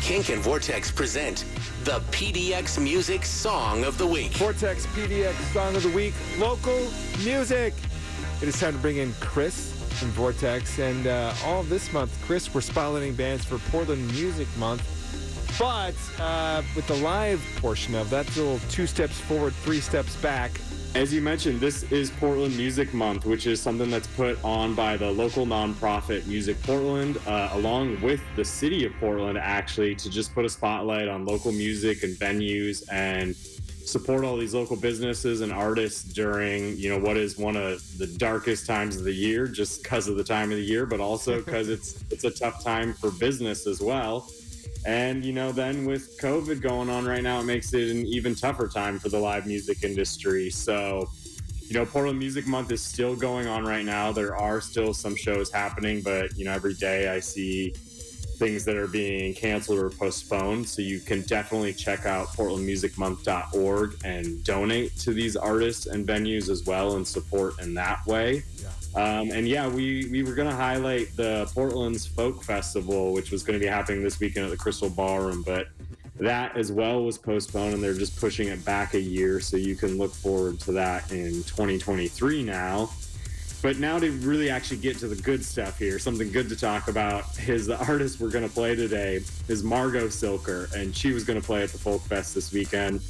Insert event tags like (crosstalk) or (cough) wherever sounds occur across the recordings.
Kink and Vortex present the PDX Music Song of the Week. Vortex PDX Song of the Week, local music. It is time to bring in Chris from Vortex. And uh, all this month, Chris, we're spotlighting bands for Portland Music Month. But uh, with the live portion of that, little two steps forward, three steps back. As you mentioned, this is Portland Music Month, which is something that's put on by the local nonprofit Music Portland, uh, along with the city of Portland, actually, to just put a spotlight on local music and venues and support all these local businesses and artists during, you know, what is one of the darkest times of the year, just because of the time of the year, but also (laughs) because it's it's a tough time for business as well. And, you know, then with COVID going on right now, it makes it an even tougher time for the live music industry. So, you know, Portland Music Month is still going on right now. There are still some shows happening, but, you know, every day I see things that are being canceled or postponed. So you can definitely check out portlandmusicmonth.org and donate to these artists and venues as well and support in that way. Um, and yeah, we, we were going to highlight the Portland's Folk Festival, which was going to be happening this weekend at the Crystal Ballroom, but that as well was postponed and they're just pushing it back a year. So you can look forward to that in 2023 now. But now to really actually get to the good stuff here, something good to talk about is the artist we're going to play today is Margo Cilker, and she was going to play at the Folk Fest this weekend.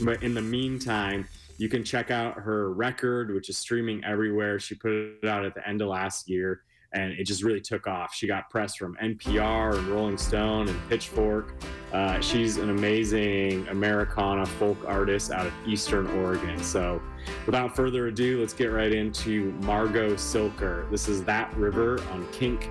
But in the meantime, you can check out her record, which is streaming everywhere. She put it out at the end of last year, and it just really took off. She got press from NPR and Rolling Stone and Pitchfork. Uh, she's an amazing Americana folk artist out of Eastern Oregon. So, without further ado, let's get right into Margo Cilker. This is That River on Kink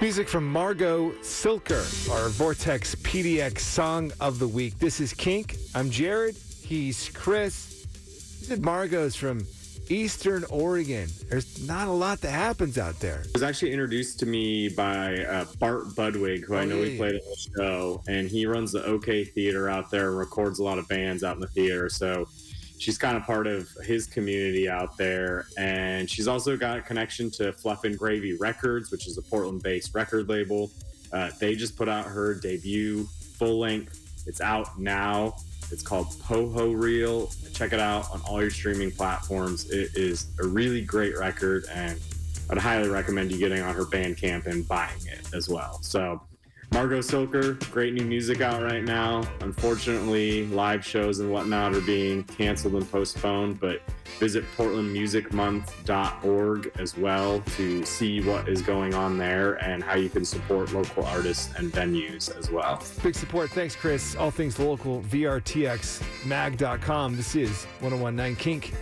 Music from Margo Cilker, our Vortex PDX Song of the Week. This is Kink. I'm Jared. He's Chris. He said Margo's from Eastern Oregon. There's not a lot that happens out there. It was actually introduced to me by uh, Bart Budwig, who I Oh, know yeah, he yeah. played at the show, and he runs the OK Theater out there and records a lot of bands out in the theater. So she's kind of part of his community out there, and she's also got a connection to Fluff and Gravy Records, which is a Portland-based record label. Uh, they just put out her debut full length. It's out now. It's called Pohorylle. Check it out on all your streaming platforms. It is a really great record, and I'd highly recommend you getting on her Bandcamp and buying it as well. So, Margo Cilker, great new music out right now. Unfortunately, live shows and whatnot are being canceled and postponed, but visit portlandmusicmonth.org as well to see what is going on there and how you can support local artists and venues as well. Big support. Thanks, Chris. All things local, VRTXmag.com. This is 1019 Kink.